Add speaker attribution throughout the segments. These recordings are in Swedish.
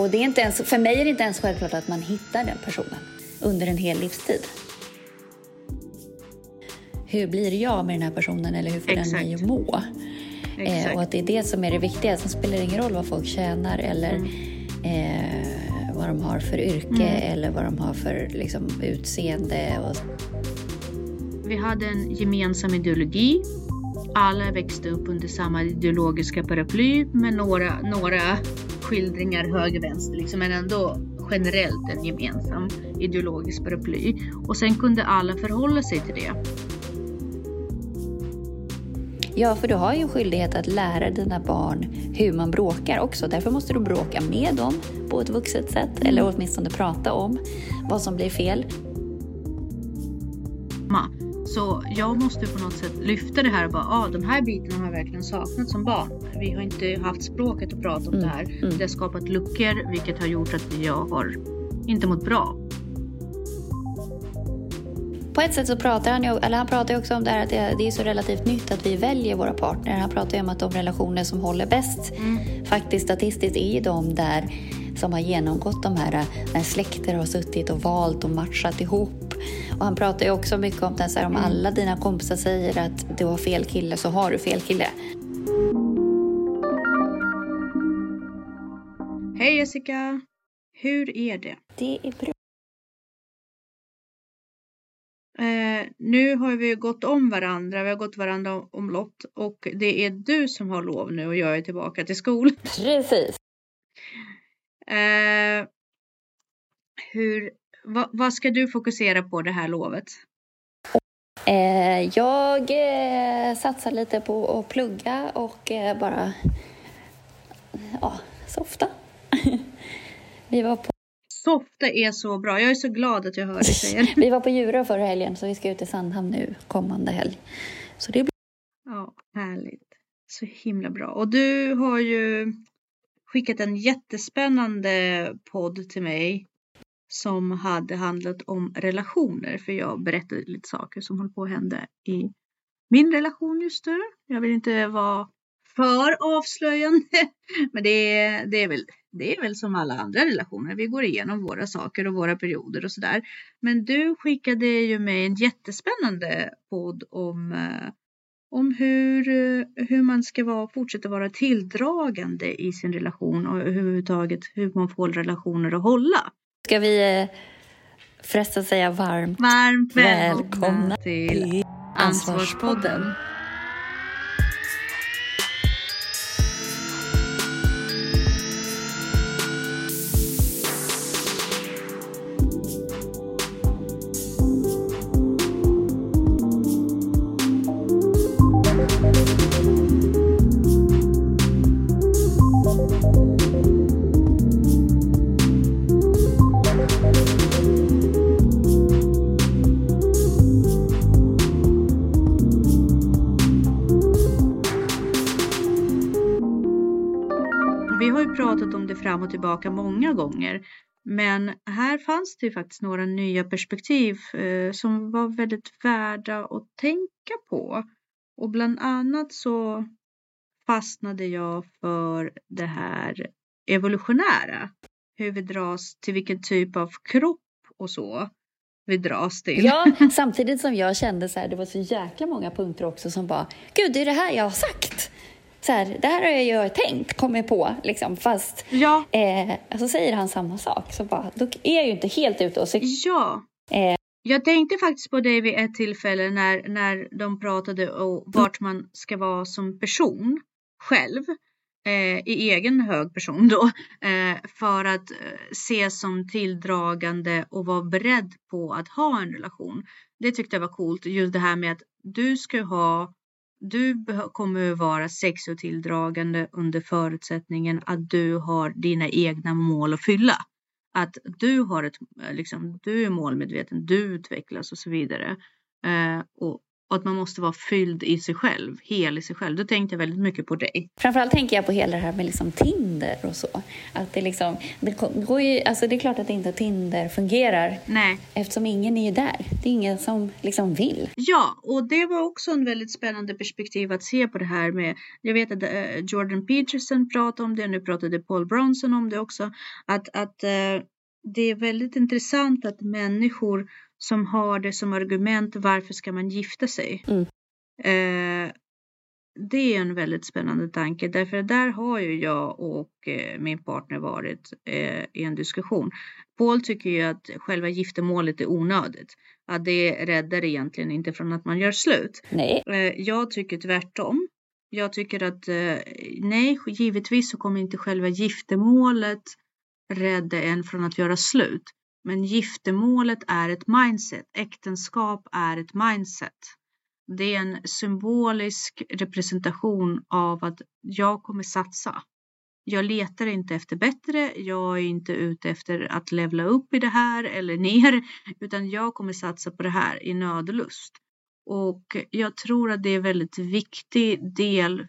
Speaker 1: Och det är inte ens, för mig är det inte ens självklart att man hittar den personen under en hel livstid. Hur blir jag med den här personen eller hur får
Speaker 2: Exakt.
Speaker 1: den mig att må? Eh, och att det är det som är det viktiga. Sen spelar det ingen roll vad folk tjänar eller
Speaker 2: Mm.
Speaker 1: eh, vad de har för yrke eller vad de har för liksom, utseende. Och,
Speaker 2: Vi hade en gemensam ideologi. Alla växte upp under samma ideologiska paraply med några, några skildringar höger-vänster, liksom, men ändå generellt en gemensam ideologisk paraply. Och sen kunde alla förhålla sig till det.
Speaker 1: ja, för du har ju en skyldighet att lära dina barn hur man bråkar också. Därför måste du bråka med dem på ett vuxet sätt eller åtminstone prata om vad som blir fel.
Speaker 2: Så jag måste på något sätt lyfta det här och bara, ah, de här bitarna har jag verkligen saknat som barn. Vi har inte haft språket att prata om
Speaker 1: Mm,
Speaker 2: det här.
Speaker 1: mm.
Speaker 2: Det har skapat luckor, vilket har gjort att jag har inte mått bra.
Speaker 1: På ett sätt så pratar han ju, eller han pratar också om det här att det, är så relativt nytt att vi väljer våra partner. Han pratar ju om att de relationer som håller bäst faktiskt statistiskt är ju de där som har genomgått de här när släkter har suttit och valt och matchat ihop. Och han pratar ju också mycket om det så här, om alla dina kompisar säger att du har fel kille så har du fel kille.
Speaker 2: Hej Jessica! Hur är det?
Speaker 1: Det är bra.
Speaker 2: Eh, nu har vi gått om varandra, vi har gått varandra omlott och det är du som har lov nu och jag är tillbaka till skolan.
Speaker 1: Precis.
Speaker 2: Eh, hur, vad, vad ska du fokusera på det här lovet?
Speaker 1: Eh, jag eh, satsar lite på att plugga och eh, bara ja, softa. vi, var på,
Speaker 2: Softa är så bra, jag är så glad att jag hör dig säga det.
Speaker 1: vi var på Djurö förra helgen så vi ska ut till Sandhamn nu kommande helg. Så det blir
Speaker 2: Ja, härligt. Så himla bra. Och du har ju skickat en jättespännande podd till mig som hade handlat om relationer. För jag berättade lite saker som håller på att hända i min relation just nu. Jag vill inte vara för avslöjande. Men det är, det är, väl, det är väl som alla andra relationer. Vi går igenom våra saker och våra perioder och sådär. Men du skickade ju mig en jättespännande podd om eh, om hur, eh, hur man ska vara, fortsätta vara tilldragande i sin relation och överhuvudtaget hur man får relationer att hålla
Speaker 1: ska vi eh, förresten säga varmt
Speaker 2: Varmt välkomna,
Speaker 1: Välkomna
Speaker 2: till Ansvarspodden. Fram och tillbaka många gånger. Men här fanns det ju faktiskt några nya perspektiv eh, som var väldigt värda att tänka på. Och bland annat så fastnade jag för det här evolutionära. Hur vi dras till vilken typ av kropp och så vi dras till.
Speaker 1: Ja, samtidigt som jag kände så här, det var så jäkla många punkter också som bara, gud det är det här jag har sagt. Så här, det här har jag ju tänkt, kommit på, liksom, fast
Speaker 2: Ja,
Speaker 1: eh, så säger han samma sak. Så bara, då är jag ju inte helt ute och cyklar.
Speaker 2: Ja.
Speaker 1: Eh.
Speaker 2: Jag tänkte faktiskt på det vid ett tillfälle när, när de pratade om vart man ska vara som person själv. Eh, I egen hög person då. Eh, för att eh, ses som tilldragande och vara beredd på att ha en relation. Det tyckte jag var coolt. Just det här med att du ska ha du kommer att vara sexig under förutsättningen att du har dina egna mål att fylla att du har ett, eh, liksom, du är målmedveten, du utvecklas och så vidare. Eh, och och att man måste vara fylld i sig själv, hel i sig själv. Då tänkte jag väldigt mycket på dig.
Speaker 1: Framförallt tänker jag på hela det här med liksom Tinder och så. Att det, liksom, det, går ju, alltså det är klart att inte Tinder fungerar
Speaker 2: Nej.
Speaker 1: eftersom ingen är ju där. Det är ingen som liksom vill.
Speaker 2: Ja, och det var också en väldigt spännande perspektiv att se på det här med, jag vet att uh, Jordan Peterson pratade om det, nu pratade Paul Bronson om det också, att, att uh, det är väldigt intressant att människor som har det som argument varför ska man gifta sig?
Speaker 1: Mm.
Speaker 2: Eh, det är en väldigt spännande tanke därför där har ju jag och eh, min partner varit eh, i en diskussion. Paul tycker ju att själva giftermålet är onödigt. Att det räddar egentligen inte från att man gör slut.
Speaker 1: Nej.
Speaker 2: Jag tycker tvärtom. Jag tycker att nej, givetvis så kommer inte själva giftermålet rädda en från att göra slut. Men giftermålet är ett mindset. Äktenskap är ett mindset. Det är en symbolisk representation av att jag kommer satsa. Jag letar inte efter bättre. Jag är inte ute efter att levla upp i det här eller ner, utan jag kommer satsa på det här i nödlust. Och jag tror att det är en väldigt viktig del,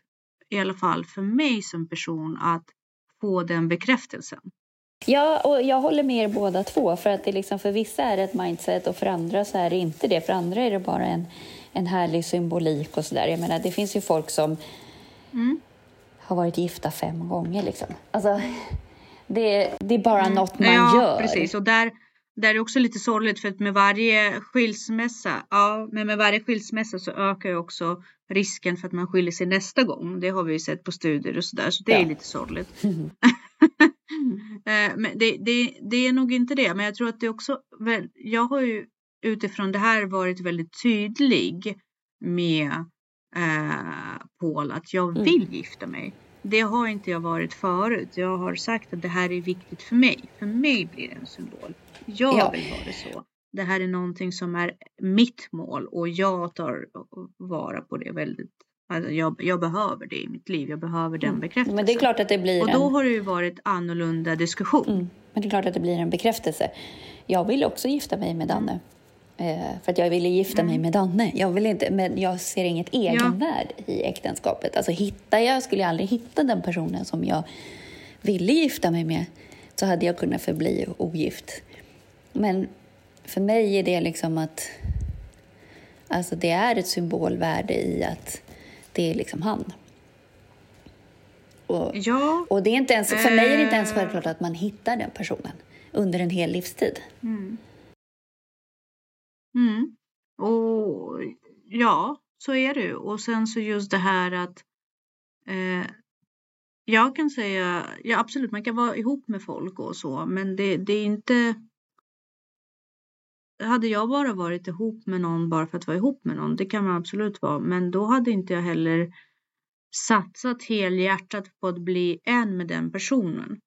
Speaker 2: i alla fall för mig som person, att få den bekräftelsen.
Speaker 1: Ja, och jag håller med er båda två. För att det liksom, för vissa är det ett mindset och för andra så är det inte det. För andra är det bara en, en härlig symbolik och sådär. Jag menar, det finns ju folk som mm. har varit gifta fem gånger liksom. Alltså, det, det är bara mm. något man
Speaker 2: ja,
Speaker 1: gör.
Speaker 2: precis. Och där, där är det också lite sorgligt för att med varje skilsmässa, ja, men med varje skilsmässa så ökar ju också risken för att man skiljer sig nästa gång. Det har vi ju sett på studier och sådär, så det ja. är lite sorgligt. Eh, men det, det, det, är nog inte det, men jag tror att det också, jag har ju utifrån det här varit väldigt tydlig med eh, Paul att jag mm. vill mm. gifta mig. Det har inte jag varit förut. Jag har sagt att det här är viktigt för mig. För mig blir det en symbol. Jag ja. vill ha det så. Det här är någonting som är mitt mål och jag tar vara på det väldigt Alltså jag, jag, behöver det i mitt liv. Jag behöver den bekräftelsen.
Speaker 1: Men det är klart att det blir
Speaker 2: Och då en... har det ju varit annorlunda diskussion. Mm.
Speaker 1: Men det är klart att det blir en bekräftelse. Jag vill också gifta mig med Danne. Mm. Eh, för att jag ville gifta mm. mig med Danne. Jag vill inte, men jag ser inget egenvärde ja. i äktenskapet. Alltså hittar jag, skulle jag aldrig hitta den personen som jag ville gifta mig med så hade jag kunnat förbli ogift. Men för mig är det liksom att Alltså det är ett symbolvärde i att det är liksom han. Och,
Speaker 2: ja,
Speaker 1: och det är inte ens, för mig är det inte ens självklart att man hittar den personen under en hel livstid.
Speaker 2: Mm. Mm. Och ja, så är det ju. Och sen så just det här att eh, jag kan säga, ja absolut man kan vara ihop med folk och så, men det, det är inte hade jag bara varit ihop med någon bara för att vara ihop med någon, det kan man absolut vara, men då hade inte jag heller satsat helhjärtat på att bli en med den personen.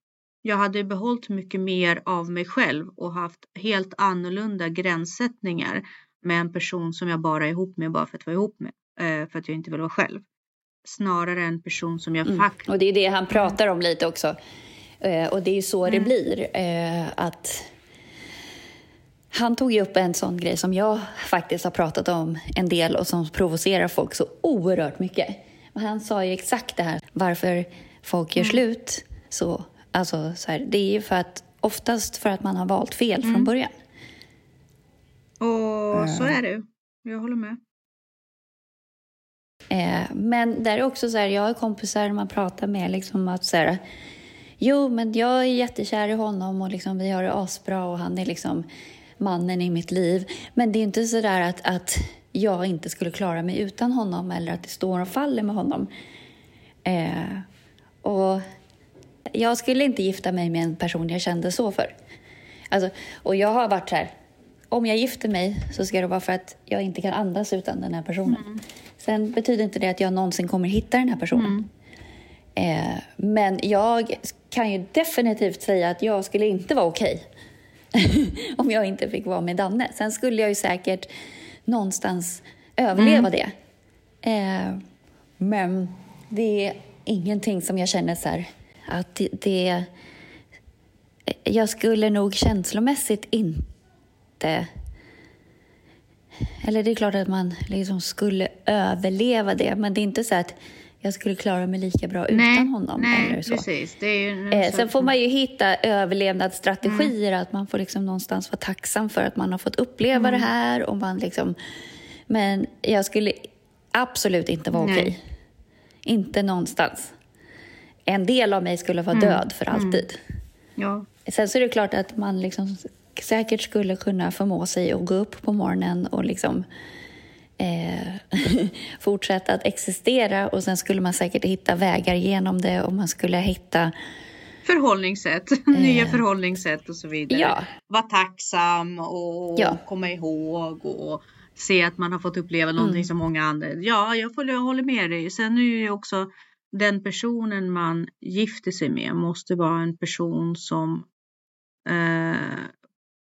Speaker 2: Jag hade behållit mycket mer av mig själv och haft helt annorlunda gränssättningar med en person som jag bara är ihop med bara för att vara ihop med, eh, för att jag inte vill vara själv. Snarare en person som jag mm. faktiskt...
Speaker 1: Och det är det han pratar om lite också. Eh, och det är ju så mm. det blir. Eh, att han tog ju upp en sån grej som jag faktiskt har pratat om en del och som provocerar folk så oerhört mycket. Och han sa ju exakt det här, varför folk gör mm. slut. Så, alltså, så här, det är ju för att, oftast för att man har valt fel mm. från början.
Speaker 2: Och så är det. Jag håller med.
Speaker 1: Eh, men där är också så här, jag har kompisar man pratar med liksom att så här, jo men jag är jättekär i honom och liksom, vi har det asbra och han är liksom mannen i mitt liv. Men det är inte så där att, att jag inte skulle klara mig utan honom eller att det står och faller med honom. Eh, och jag skulle inte gifta mig med en person jag kände så för. Alltså, och jag har varit så här, om jag gifter mig så ska det vara för att jag inte kan andas utan den här personen. Mm. Sen betyder inte det att jag någonsin kommer hitta den här personen. Mm. Eh, men jag kan ju definitivt säga att jag skulle inte vara okej okay om jag inte fick vara med Danne. Sen skulle jag ju säkert någonstans överleva mm. det. Eh, men det är ingenting som jag känner så här, att det, det... Jag skulle nog känslomässigt inte Eller det är klart att man liksom skulle överleva det, men det är inte så att jag skulle klara mig lika bra
Speaker 2: Nej,
Speaker 1: utan honom.
Speaker 2: nej
Speaker 1: eller så.
Speaker 2: precis. Det är ju
Speaker 1: Eh, sen får man ju hitta överlevnadsstrategier, att man får liksom någonstans vara tacksam för att man har fått uppleva det här. Och man liksom, men jag skulle absolut inte vara okej. Inte någonstans. En del av mig skulle vara död för alltid.
Speaker 2: Ja,
Speaker 1: Sen så är det klart att man liksom säkert skulle kunna förmå sig att gå upp på morgonen och liksom eh, fortsätta att existera och sen skulle man säkert hitta vägar genom det och man skulle hitta
Speaker 2: förhållningssätt, nya förhållningssätt och så vidare.
Speaker 1: Eh. Ja.
Speaker 2: Vara tacksam och
Speaker 1: Ja.
Speaker 2: komma ihåg och se att man har fått uppleva någonting
Speaker 1: Mm.
Speaker 2: som många andra. Ja, jag, får, jag håller med dig. Sen är ju också den personen man gifter sig med måste vara en person som eh,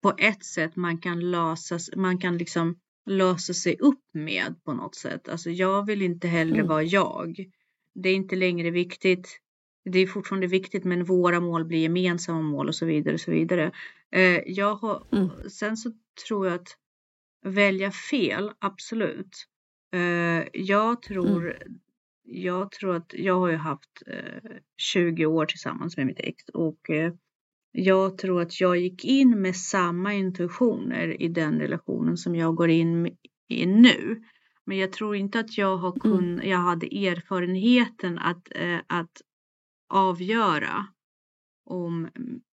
Speaker 2: på ett sätt man kan lösa, man kan liksom lösa sig upp med på något sätt. Alltså jag vill inte heller
Speaker 1: Mm.
Speaker 2: vara jag. Det är inte längre viktigt. Det är fortfarande viktigt men våra mål blir gemensamma mål och så vidare och så vidare. Eh, jag har,
Speaker 1: Mm.
Speaker 2: Sen så tror jag att välja fel, absolut. Eh, jag tror jag tror att jag har ju haft eh, 20 år tillsammans med mitt ex och eh, jag tror att jag gick in med samma intentioner i den relationen som jag går in i nu. Men jag tror inte att jag har kun, jag hade erfarenheten att, eh, att avgöra om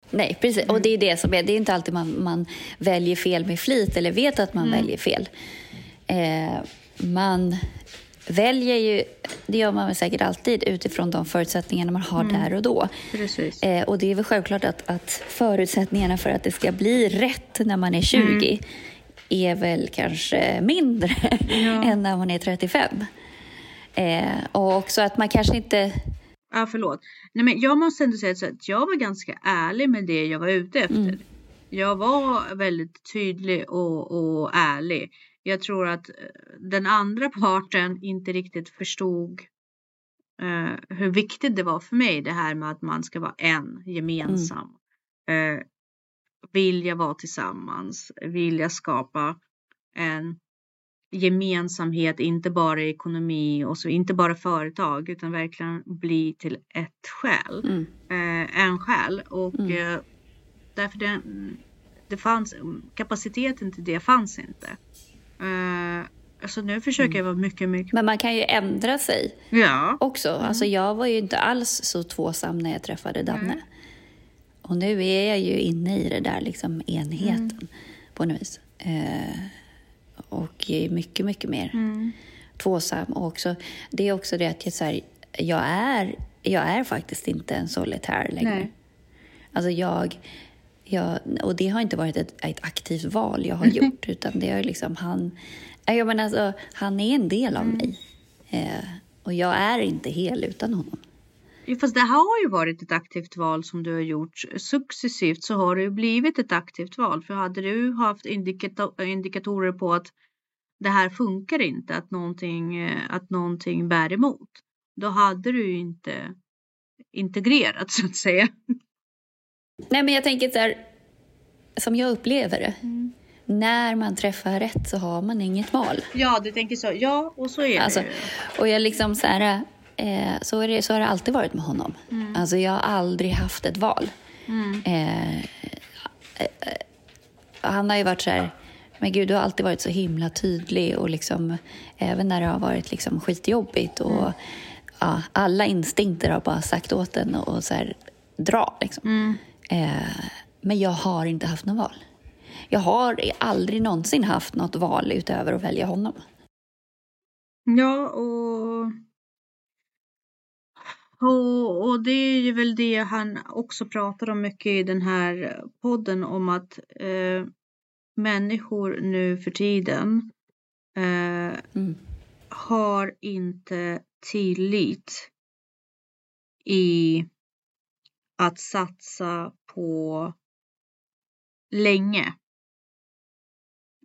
Speaker 1: Nej, precis. Och det är det som är. Det är inte alltid man, man väljer fel med flit eller vet att man väljer fel. Eh, man väljer ju, det gör man väl säkert alltid utifrån de förutsättningarna man har där och då.
Speaker 2: precis.
Speaker 1: Eh, och det är väl självklart att, att förutsättningarna för att det ska bli rätt när man är 20 är väl kanske mindre än när man är 35. Eh, och också att man kanske inte...
Speaker 2: Ja, förlåt. Nej, men jag måste ändå säga så att jag var ganska ärlig med det jag var ute efter.
Speaker 1: Mm.
Speaker 2: Jag var väldigt tydlig och, och ärlig. Jag tror att eh, den andra parten inte riktigt förstod eh, hur viktigt det var för mig det här med att man ska vara en gemensam. Eh, vilja vara tillsammans, vilja skapa en gemensamhet, inte bara i ekonomi och så, inte bara företag utan verkligen bli till ett själ,
Speaker 1: Mm,
Speaker 2: eh, en själ och
Speaker 1: Mm.
Speaker 2: eh, därför det, det fanns, kapaciteten till det fanns inte. Eh, alltså nu försöker
Speaker 1: Mm.
Speaker 2: jag vara mycket, mycket,
Speaker 1: men man kan ju ändra sig
Speaker 2: ja,
Speaker 1: också. Alltså jag var ju inte alls så tvåsam när jag träffade Danne. Och nu är jag ju inne i det där liksom enheten på något vis. Eh, och är mycket, mycket mer
Speaker 2: mm.
Speaker 1: tvåsam. Och också, det är också det att jag, så här, jag, är, jag är faktiskt inte en solitär längre.
Speaker 2: Nej.
Speaker 1: Alltså jag, jag, och det har inte varit ett, ett aktivt val jag har gjort, utan det är liksom han... Jag menar alltså, han är en del av mig. Eh, och jag är inte hel utan honom.
Speaker 2: Fast det har ju varit ett aktivt val som du har gjort. Successivt så har det ju blivit ett aktivt val. För hade du haft indikato- indikatorer på att det här funkar inte, att någonting, eh, att någonting bär emot, då hade du ju inte integrerat så att säga.
Speaker 1: Nej, men jag tänker så här, som jag upplever det. När man träffar rätt så har man inget val.
Speaker 2: Ja, du tänker så. Ja, och så är
Speaker 1: Alltså,
Speaker 2: det ju.
Speaker 1: och jag liksom så här, eh, så, är det, så har det alltid varit med honom. Alltså jag har aldrig haft ett val.
Speaker 2: Mm.
Speaker 1: Eh, eh, han har ju varit så här, men gud du har alltid varit så himla tydlig och liksom även när det har varit liksom skitjobbigt och ja, alla instinkter har bara sagt åt en och, och så här, dra liksom. Eh, men jag har inte haft något val. Jag har aldrig någonsin haft något val utöver att välja honom.
Speaker 2: Ja, och, och, och det är ju väl det han också pratar om mycket i den här podden om att eh, människor nu för tiden eh,
Speaker 1: Mm.
Speaker 2: har inte tillit i att satsa på länge.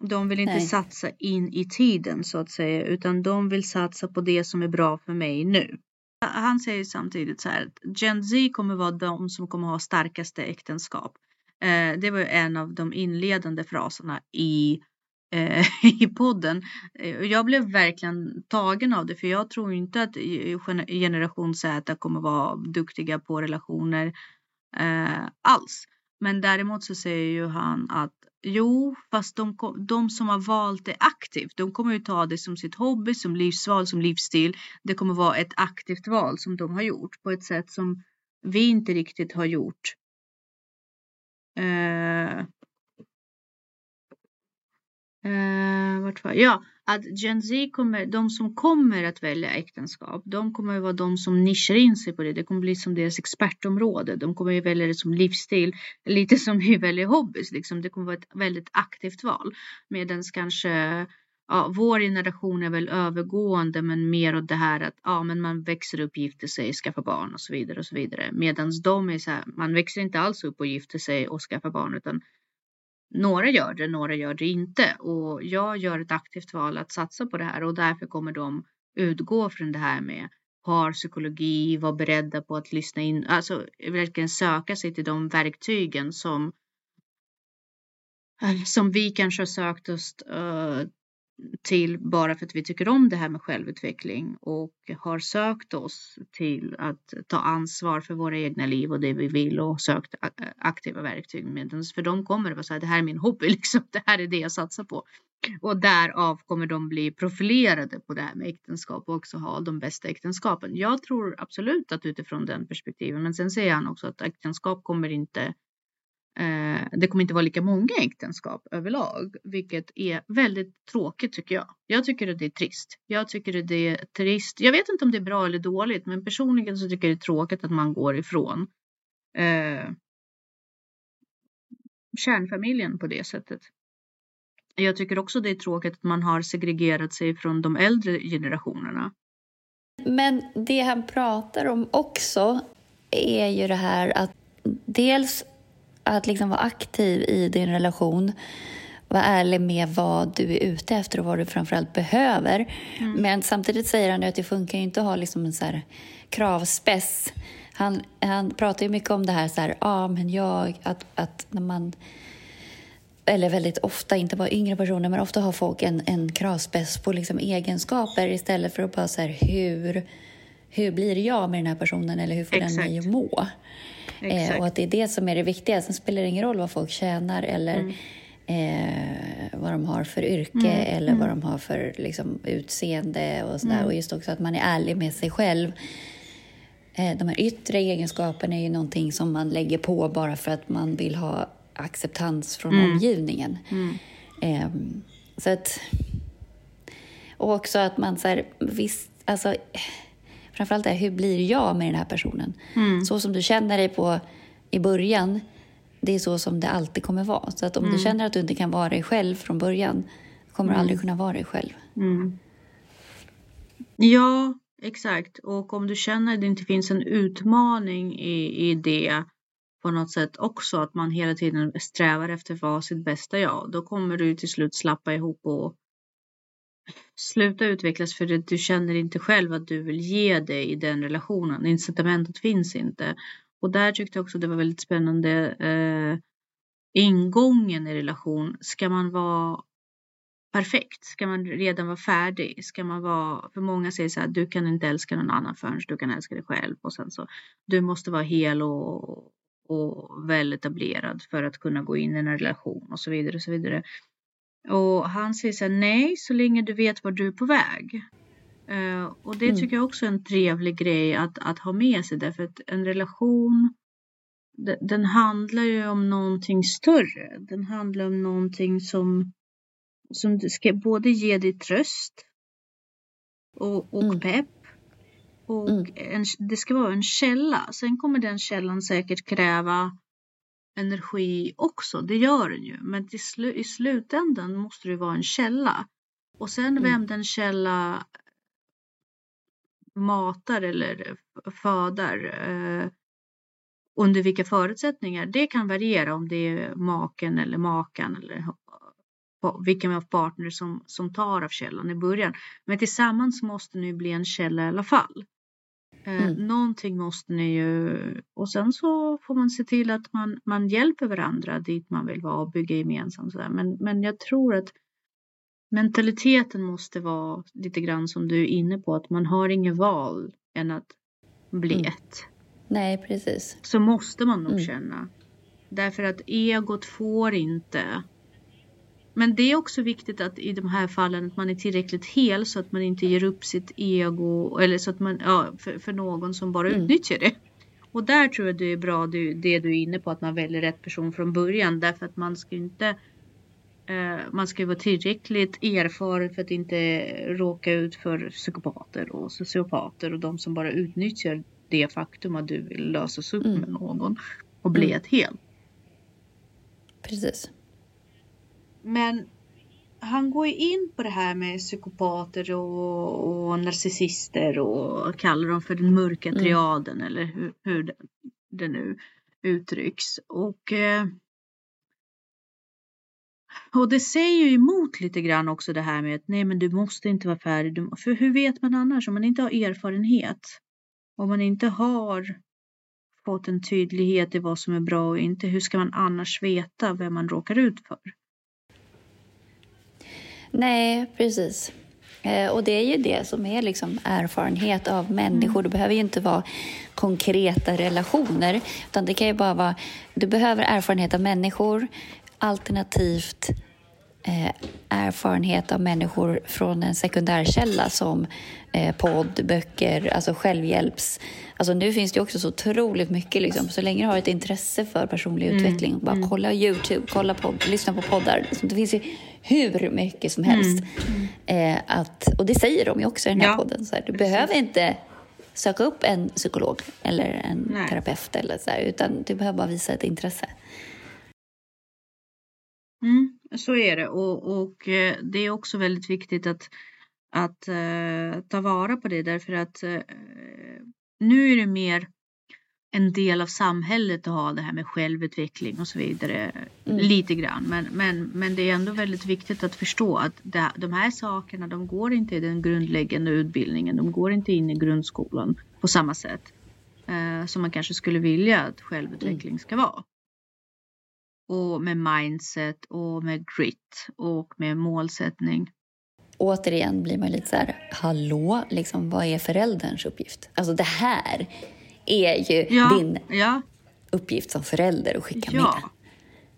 Speaker 2: De vill inte
Speaker 1: Nej.
Speaker 2: satsa in i tiden så att säga, utan de vill satsa på det som är bra för mig nu. Han säger samtidigt så här att Gen Z kommer vara de som kommer ha starkaste äktenskap. Eh, det var ju en av de inledande fraserna i Eh, i podden. Eh, jag blev verkligen tagen av det för jag tror inte att generation Z kommer vara duktiga på relationer eh, alls. Men däremot så säger ju han att jo, fast de, de som har valt det aktivt, de kommer ju ta det som sitt hobby, som livsval, som livsstil. Det kommer vara ett aktivt val som de har gjort på ett sätt som vi inte riktigt har gjort. Eh, eh, vart var Ja, att Gen Z kommer, de som kommer att välja äktenskap, de kommer att vara de som nischar in sig på det. Det kommer bli som deras expertområde. De kommer att välja det som livsstil, lite som vi väljer hobbys. Liksom. Det kommer vara ett väldigt aktivt val. Medan kanske ja, vår generation är väl övergående men mer åt det här att ja, men man växer upp, gifter sig, skaffar barn och så vidare och så vidare. Medan de är så här, man växer inte alls upp och gifter sig och skaffar barn utan några gör det, några gör det inte. Och jag gör ett aktivt val att satsa på det här och därför kommer de utgå från det här med parpsykologi, vara beredda på att lyssna in, alltså verkligen söka sig till de verktygen som som vi kanske har sökt oss uh, till bara för att vi tycker om det här med självutveckling och har sökt oss till att ta ansvar för våra egna liv och det vi vill och sökt aktiva verktyg. Medan för dem kommer det vara så här, det här är min hobby, liksom. det här är det jag satsar på. Och därav kommer de bli profilerade på det här med äktenskap och också ha de bästa äktenskapen. Jag tror absolut att utifrån den perspektiven, men sen säger han också att äktenskap kommer inte Eh, det kommer inte vara lika många äktenskap överlag, vilket är väldigt tråkigt tycker jag. Jag tycker att det är trist. Jag tycker att det är trist. Jag vet inte om det är bra eller dåligt, men personligen så tycker jag det är tråkigt att man går ifrån eh, kärnfamiljen på det sättet. Jag tycker också det är tråkigt att man har segregerat sig från de äldre generationerna.
Speaker 1: Men det han pratar om också är ju det här att dels att liksom vara aktiv i din relation vara ärlig med vad du är ute efter och vad du framförallt behöver. Mm. Men samtidigt säger han att det funkar inte att ha liksom en så här kravspess. Han, han pratar ju mycket om det här, så här ah, men jag, att, att när man eller väldigt ofta, inte bara yngre personer, men ofta har folk en, en kravspess på liksom egenskaper istället för att bara så här, hur, hur blir jag med den här personen eller hur får Exakt. den mig att må? Eh, och att det är det som är det viktiga. Sen spelar det ingen roll vad folk tjänar eller mm. eh, vad de har för yrke mm. eller vad mm. de har för liksom, utseende och sådär. Mm. Och just också att man är ärlig med sig själv. Eh, de här yttre egenskaperna är ju någonting som man lägger på bara för att man vill ha acceptans från mm. omgivningen. Eh, så att... Och också att man så här, visst, alltså framförallt är hur blir jag med den här personen? Mm. Så som du känner dig på i början, det är så som det alltid kommer vara. Så att om mm. du känner att du inte kan vara dig själv från början, kommer du aldrig mm. kunna vara dig själv.
Speaker 2: Mm. Ja, exakt. Och om du känner att det inte finns en utmaning i, i det på något sätt också, att man hela tiden strävar efter att vara sitt bästa jag, då kommer du till slut slappa ihop och sluta utvecklas för att du känner inte själv att du vill ge dig i den relationen. Incitamentet finns inte. Och där tyckte jag också det var väldigt spännande eh, ingången i relation. Ska man vara perfekt? Ska man redan vara färdig? Ska man vara, för många säger så här, du kan inte älska någon annan förrän du kan älska dig själv och sen så, du måste vara hel och, och väl etablerad för att kunna gå in i en relation och så vidare och så vidare. Och han säger så här, nej, så länge du vet var du är på väg. Uh, och det mm. tycker jag också är en trevlig grej att, att ha med sig därför att en relation den, den handlar ju om någonting större. Den handlar om någonting som, som ska både ge dig tröst och, och mm. pepp. Och mm. en, det ska vara en källa. Sen kommer den källan säkert kräva energi också, det gör den ju. Men slu i slutändan måste det vara en källa. Och sen mm. vem den källa matar eller föder eh, under vilka förutsättningar, det kan variera om det är maken eller makan eller vilken av partner som, som tar av källan i början. Men tillsammans måste ni bli en källa i alla fall. Eh, mm. Någonting måste ni ju och sen så får man se till att man, man hjälper varandra dit man vill vara och bygga gemensamt. Men, men jag tror att mentaliteten måste vara lite grann som du är inne på, att man har inget val än att bli
Speaker 1: Mm.
Speaker 2: ett.
Speaker 1: Nej, precis.
Speaker 2: Så måste man nog
Speaker 1: Mm.
Speaker 2: känna. Därför att egot får inte. Men det är också viktigt att i de här fallen att man är tillräckligt hel så att man inte ger upp sitt ego eller så att man, ja, för, för någon som bara
Speaker 1: Mm.
Speaker 2: utnyttjar det. Och där tror jag det är bra det, det du är inne på att man väljer rätt person från början därför att man ska inte eh, man ska vara tillräckligt erfaren för att inte råka ut för psykopater och sociopater och de som bara utnyttjar det faktum att du vill lösas upp
Speaker 1: Mm.
Speaker 2: med någon och bli
Speaker 1: Mm.
Speaker 2: ett helt.
Speaker 1: Precis.
Speaker 2: Men han går ju in på det här med psykopater och, och narcissister och kallar dem för den mörka
Speaker 1: Mm.
Speaker 2: triaden eller hur, hur det, det nu uttrycks. Och, eh, och det säger ju emot lite grann också det här med att nej men du måste inte vara färdig. Du, för hur vet man annars om man inte har erfarenhet? Om man inte har fått en tydlighet i vad som är bra och inte, hur ska man annars veta vem man råkar ut för?
Speaker 1: Nej, precis. Eh, och det är ju det som är liksom erfarenhet av människor. Det behöver ju inte vara konkreta relationer, utan det kan ju bara vara... Du behöver erfarenhet av människor, alternativt eh, erfarenhet av människor från en sekundärkälla som eh, podd, böcker, alltså självhjälps... Alltså nu finns det också så otroligt mycket. Liksom. Så länge du har ett intresse för personlig utveckling, bara kolla Youtube, kolla på, lyssna på poddar. Liksom, det finns ju hur mycket som helst. Eh, att, och det säger de ju också i den här
Speaker 2: Ja,
Speaker 1: podden. Så här, du
Speaker 2: precis.
Speaker 1: behöver inte söka upp en psykolog eller en
Speaker 2: Nej.
Speaker 1: terapeut, eller så här, utan du behöver bara visa ett intresse.
Speaker 2: Mm, så är det och, och eh, det är också väldigt viktigt att, att eh, ta vara på det därför att eh, nu är det mer en del av samhället att ha det här med självutveckling och så vidare.
Speaker 1: Mm.
Speaker 2: Lite grann men, men, men det är ändå väldigt viktigt att förstå att det, de här sakerna de går inte i den grundläggande utbildningen. De går inte in i grundskolan på samma sätt eh, som man kanske skulle vilja att självutveckling ska vara och med mindset och med grit och med målsättning.
Speaker 1: återigen blir man lite så här, hallå, liksom, vad är förälderns uppgift? Alltså det här är ju
Speaker 2: Ja,
Speaker 1: din
Speaker 2: ja,
Speaker 1: uppgift som förälder att skicka med.
Speaker 2: ja.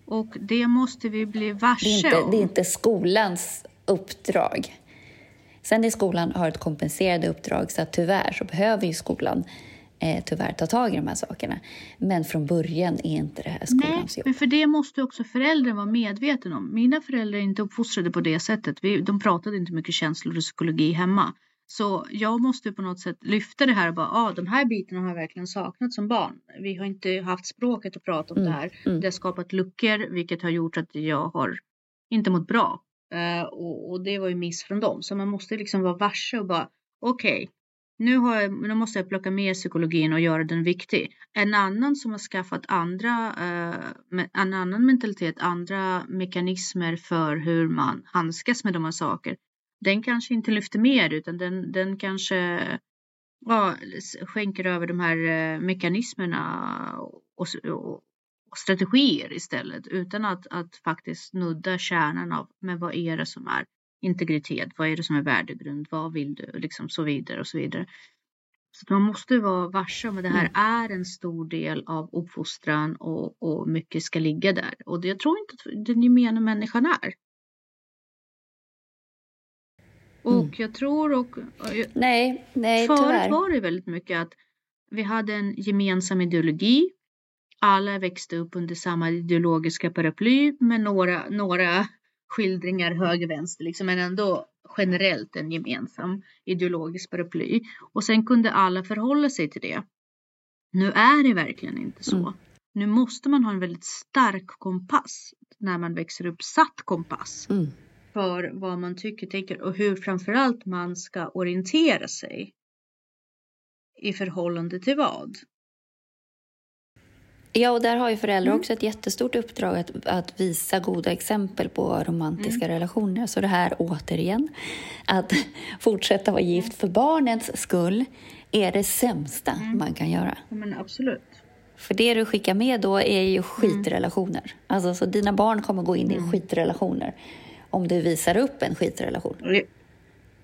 Speaker 2: Och det måste vi bli
Speaker 1: Det
Speaker 2: varse
Speaker 1: inte,
Speaker 2: om.
Speaker 1: det är inte skolans uppdrag. Sen är skolan har ett kompenserande uppdrag så att tyvärr så behöver ju skolan eh, tyvärr ta tag i de här sakerna. Men från början är inte det här skolans jobb.
Speaker 2: men för det måste också föräldern vara medveten om. Mina föräldrar är inte uppfostrade på det sättet. Vi, de pratade inte mycket känslor och psykologi hemma. Så jag måste på något sätt lyfta det här och bara, ah, de här bitarna har jag verkligen saknat som barn. Vi har inte haft språket att prata om
Speaker 1: Mm,
Speaker 2: det här.
Speaker 1: mm.
Speaker 2: Det har skapat luckor, vilket har gjort att jag har inte mått bra. Eh, och, och det var ju miss från dem. Så man måste liksom vara varse och bara, okej, nu, har jag, nu måste jag plocka med psykologin och göra den viktig. En annan som har skaffat andra, eh, en annan mentalitet, andra mekanismer för hur man handskas med de här saker. Den kanske inte lyfter mer utan den, den kanske ja, skänker över de här eh, mekanismerna och, och, och strategier istället utan att, att faktiskt nudda kärnan av men vad är det som är integritet, vad är det som är värdegrund, vad vill du, liksom så vidare och så vidare. Så man måste vara varse om att det här är en stor del av uppfostran och, och mycket ska ligga där. Och det, jag tror inte att den gemene människan är. Och
Speaker 1: Mm.
Speaker 2: jag tror och,
Speaker 1: Nej, nej
Speaker 2: Förut
Speaker 1: tyvärr.
Speaker 2: var det väldigt mycket att vi hade en gemensam ideologi. Alla växte upp under samma ideologiska paraply med några, några skildringar höger vänster, liksom, men ändå generellt en gemensam ideologisk paraply. Och sen kunde alla förhålla sig till det. Nu är det verkligen inte så.
Speaker 1: Mm.
Speaker 2: Nu måste man ha en väldigt stark kompass när man växer upp, satt kompass
Speaker 1: Mm.
Speaker 2: för vad man tycker, tänker och hur framförallt man ska orientera sig i förhållande till vad.
Speaker 1: Ja, och där har ju föräldrar
Speaker 2: Mm.
Speaker 1: också ett jättestort uppdrag att, att visa goda exempel på romantiska relationer. Så det här återigen, att fortsätta vara gift för barnets skull är det sämsta man kan göra.
Speaker 2: Ja, men absolut.
Speaker 1: För det du skickar med då är ju skitrelationer. Alltså, så dina barn kommer gå in i skitrelationer. om du visar upp en skitrelation.
Speaker 2: Mm.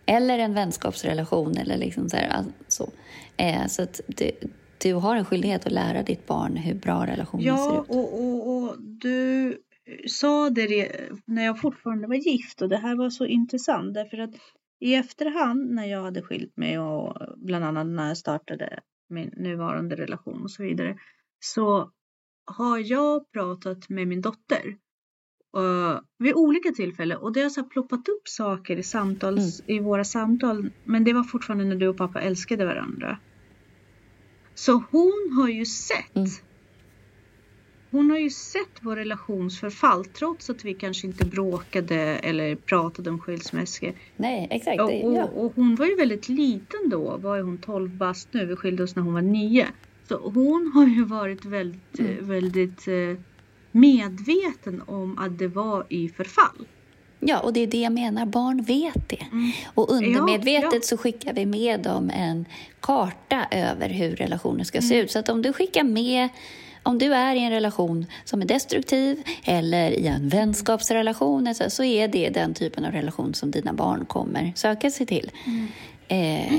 Speaker 1: Eller en vänskapsrelation eller liksom så. Här, alltså, eh, så att du, du har en skyldighet att lära ditt barn hur bra relationen ser
Speaker 2: Ja,
Speaker 1: ut.
Speaker 2: och, och, och du sa det när jag fortfarande var gift och det här var så intressant därför att i efterhand när jag hade skilt mig och bland annat när jag startade min nuvarande relation och så vidare så har jag pratat med min dotter uh, vid olika tillfällen och det har så ploppat upp saker i, samtals, i våra samtal men det var fortfarande när du och pappa älskade varandra. Så hon har ju sett
Speaker 1: Mm.
Speaker 2: hon har ju sett vår relationsförfall trots att vi kanske inte bråkade eller pratade om skilsmässor.
Speaker 1: Nej, exakt.
Speaker 2: Och,
Speaker 1: ja.
Speaker 2: och, och hon var ju väldigt liten då. Var är hon 12 bast nu? Vi skilde oss när hon var 9. Så hon har ju varit väldigt,
Speaker 1: Mm.
Speaker 2: väldigt eh, medveten om att det var i förfall.
Speaker 1: Ja, och det är det jag menar. Barn vet det.
Speaker 2: Mm.
Speaker 1: Och undermedvetet
Speaker 2: Ja, ja.
Speaker 1: så skickar vi med dem en karta över hur relationen ska se
Speaker 2: Mm.
Speaker 1: ut. Så att om du skickar med om du är i en relation som är destruktiv eller i en vänskapsrelation alltså, så är det den typen av relation som dina barn kommer söka sig till. Eh,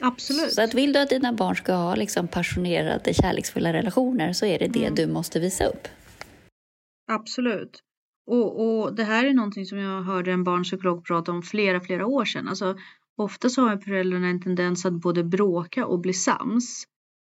Speaker 2: Absolut.
Speaker 1: så att vill du att dina barn ska ha liksom passionerade, kärleksfulla relationer så är det det
Speaker 2: Mm.
Speaker 1: du måste visa upp.
Speaker 2: Absolut. Och, och det här är någonting som jag hörde en barnpsykolog prata om flera, flera år sedan. Alltså, ofta så har föräldrarna en tendens att både bråka och bli sams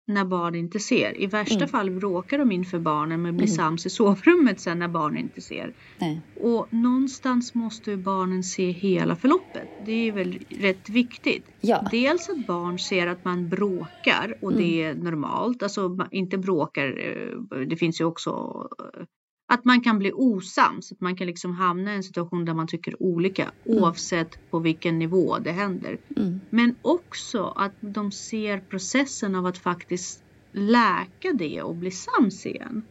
Speaker 2: när barn inte ser. I värsta
Speaker 1: Mm.
Speaker 2: fall bråkar de inför barnen men blir
Speaker 1: Mm.
Speaker 2: sams i sovrummet sen när barn inte ser.
Speaker 1: Nej.
Speaker 2: Och någonstans måste ju barnen se hela förloppet. Det är väl rätt viktigt.
Speaker 1: Ja.
Speaker 2: Dels att barn ser att man bråkar och det är normalt. Alltså inte bråkar, eh, det finns ju också eh, att man kan bli osams. Att man kan liksom hamna i en situation där man tycker olika oavsett på vilken nivå det händer.
Speaker 1: Mm.
Speaker 2: Men också att de ser processen av att faktiskt läka det och bli sams igen.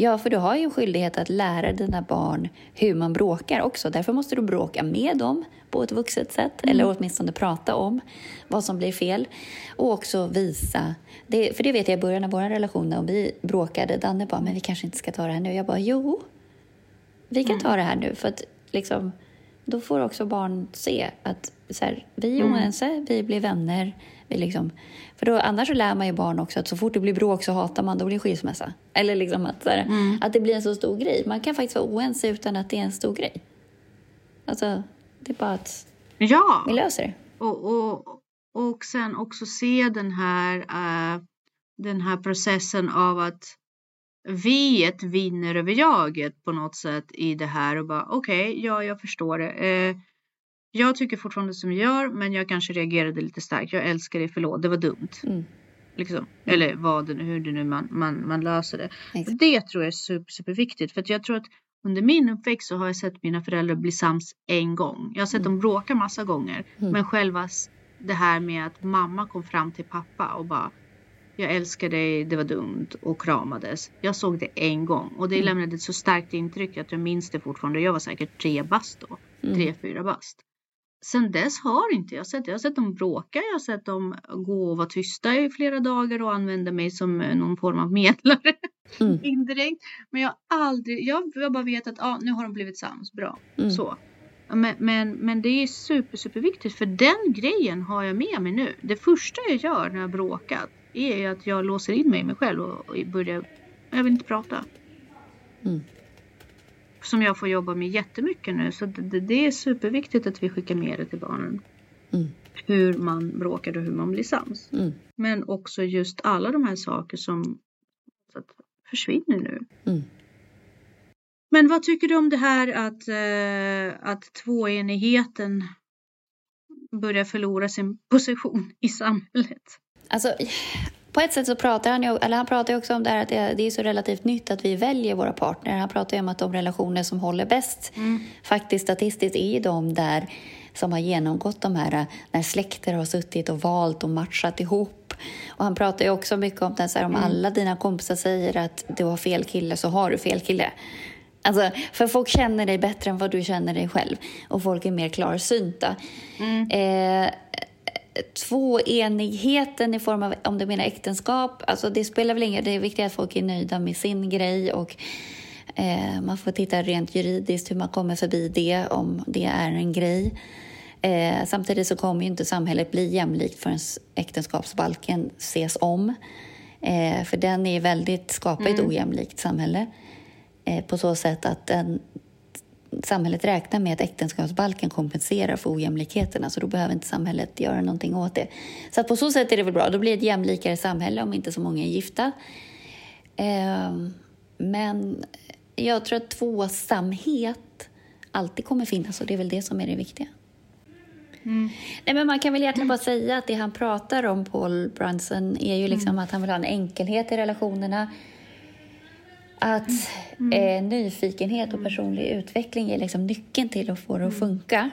Speaker 1: Ja, för du har ju en skyldighet att lära dina barn hur man bråkar också. Därför måste du bråka med dem på ett vuxet sätt,
Speaker 2: Mm.
Speaker 1: eller åtminstone prata om vad som blir fel. Och också visa, det, för det vet jag i början av vår relation när vi bråkade, Danne bara, men vi kanske inte ska ta det här nu. Jag bara, jo, vi kan ta det här nu. För att liksom, då får också barn se att så här, vi är
Speaker 2: Mm.
Speaker 1: oense, vi blir vänner. Liksom, för då, annars så lär man ju barn också att så fort det blir bråk så hatar man, då blir det skilsmässa. Eller liksom att, här,
Speaker 2: Mm.
Speaker 1: att det blir en så stor grej. Man kan faktiskt vara oense utan att det är en stor grej. Alltså, det är bara att
Speaker 2: Ja!
Speaker 1: vi löser det.
Speaker 2: Och, och, och sen också se den här, eh, den här processen av att viet vinner över jaget på något sätt i det här och bara okej, ja jag förstår det. Eh, jag tycker fortfarande som jag gör men jag kanske reagerade lite starkt. Jag älskar dig, förlåt, det var dumt.
Speaker 1: Mm.
Speaker 2: Liksom. Eller vad det, nu- hur det nu man, man, man löser det.
Speaker 1: Exakt.
Speaker 2: Det tror jag är super, superviktigt. För att jag tror att under min uppväxt så har jag sett mina föräldrar bli sams en gång. Jag har sett dem bråka massa gånger.
Speaker 1: Mm.
Speaker 2: Men själva det här med att mamma kom fram till pappa och bara jag älskar dig, det var dumt och kramades. Jag såg det en gång och det
Speaker 1: Mm.
Speaker 2: lämnade ett så starkt intryck att jag minns det fortfarande. Jag var säkert tre bast då.
Speaker 1: Mm.
Speaker 2: Tre, fyra bast. Sen dess har inte jag sett det. Jag har sett dem bråka, jag har sett dem gå och vara tysta i flera dagar och använda mig som eh, någon form av medlare
Speaker 1: Mm.
Speaker 2: indirekt. Men jag har aldrig, jag, jag bara vet att ah, nu har de blivit sams, bra.
Speaker 1: Mm.
Speaker 2: Så. Men, men, men det är super, superviktigt för den grejen har jag med mig nu. Det första jag gör när jag bråkat är att jag låser in mig i mig själv och, och börjar, jag vill inte prata.
Speaker 1: Mm.
Speaker 2: Som jag får jobba med jättemycket nu. Så det, det, är superviktigt att vi skickar med det till barnen.
Speaker 1: Mm.
Speaker 2: Hur man bråkar och hur man blir sams.
Speaker 1: Mm.
Speaker 2: Men också just alla de här saker som att, försvinner nu.
Speaker 1: Mm.
Speaker 2: Men vad tycker du om det här att, eh, att tvåenigheten börjar förlora sin position i samhället?
Speaker 1: Alltså, på ett sätt så pratar han ju, eller han pratar också om det här att det, är så relativt nytt att vi väljer våra partner. Han pratar ju om att de relationer som håller bäst faktiskt statistiskt är ju de där som har genomgått de här när släkter har suttit och valt och matchat ihop. Och han pratar ju också mycket om det här, om alla dina kompisar säger att du har fel kille så har du fel kille. Alltså, för folk känner dig bättre än vad du känner dig själv och folk är mer klarsynta. Eh, tvåenigheten i form av, om du menar äktenskap, alltså det spelar väl ingen Det är viktigt att folk är nöjda med sin grej och Eh, man får titta rent juridiskt hur man kommer förbi det, om det är en grej. Eh, samtidigt så kommer ju inte samhället bli jämlikt förrän äktenskapsbalken ses om. Eh, för den är väldigt, skapar ett mm. ojämlikt samhälle eh, på så sätt att den, samhället räknar med att äktenskapsbalken kompenserar för ojämlikheterna så då behöver inte samhället göra någonting åt det. Så på så sätt är det väl bra. Då blir det ett jämlikare samhälle om inte så många är gifta. Eh, men jag tror att tvåsamhet alltid kommer finnas och det är väl det som är det viktiga. Mm. Nej, men man kan väl egentligen bara säga att det han pratar om, Paul Brunson, är ju liksom mm. att han vill ha en enkelhet i relationerna. Att mm. eh, nyfikenhet och personlig utveckling är liksom nyckeln till att få det att mm. funka.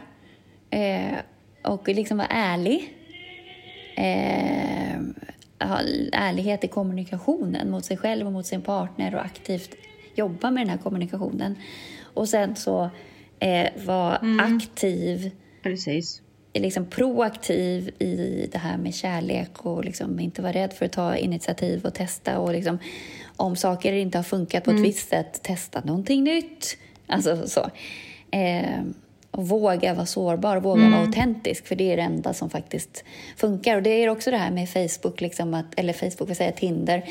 Speaker 1: Eh, och liksom vara ärlig. Eh, ärlighet i kommunikationen mot sig själv och mot sin partner och aktivt jobba med den här kommunikationen. Och sen så eh, vara mm. aktiv.
Speaker 2: Precis
Speaker 1: liksom proaktiv i det här med kärlek och liksom inte vara rädd för att ta initiativ och testa. Och liksom, om saker inte har funkat på ett mm. visst sätt, testa någonting nytt. Alltså så. Eh, och våga vara sårbar, våga mm. vara autentisk, för det är det enda som faktiskt funkar. Och det är också det här med Facebook, liksom att, eller Facebook, vad säger Tinder.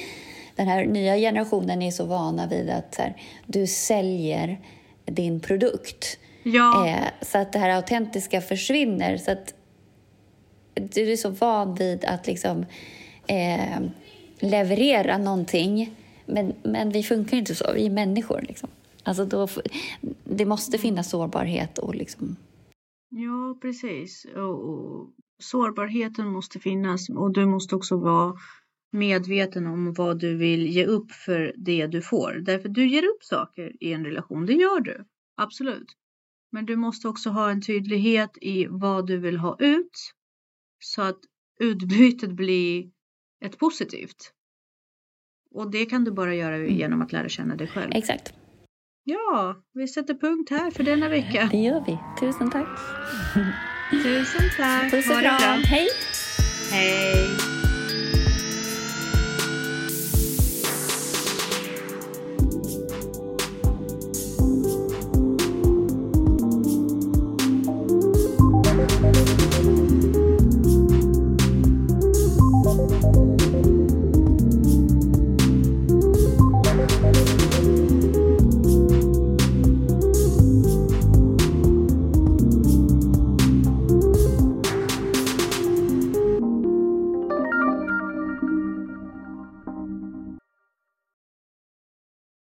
Speaker 1: Den här nya generationen är så vana vid att här, du säljer din produkt.
Speaker 2: Ja.
Speaker 1: Eh, så att det här autentiska försvinner. Så att du är så van vid att liksom eh, leverera någonting. Men, men vi funkar inte så, vi är människor. Liksom. Alltså då, det måste finnas sårbarhet och liksom...
Speaker 2: Ja, precis. Och, och, sårbarheten måste finnas och du måste också vara medveten om vad du vill ge upp för det du får. Därför du ger upp saker i en relation, det gör du. Absolut. Men du måste också ha en tydlighet i vad du vill ha ut så att utbytet blir ett positivt. Och det kan du bara göra mm. genom att lära känna dig själv.
Speaker 1: Exakt.
Speaker 2: Ja, vi sätter punkt här för denna vecka.
Speaker 1: Det gör vi. Tusen tack.
Speaker 2: Tusen tack.
Speaker 1: Puss och kram. Hej.
Speaker 2: Hej.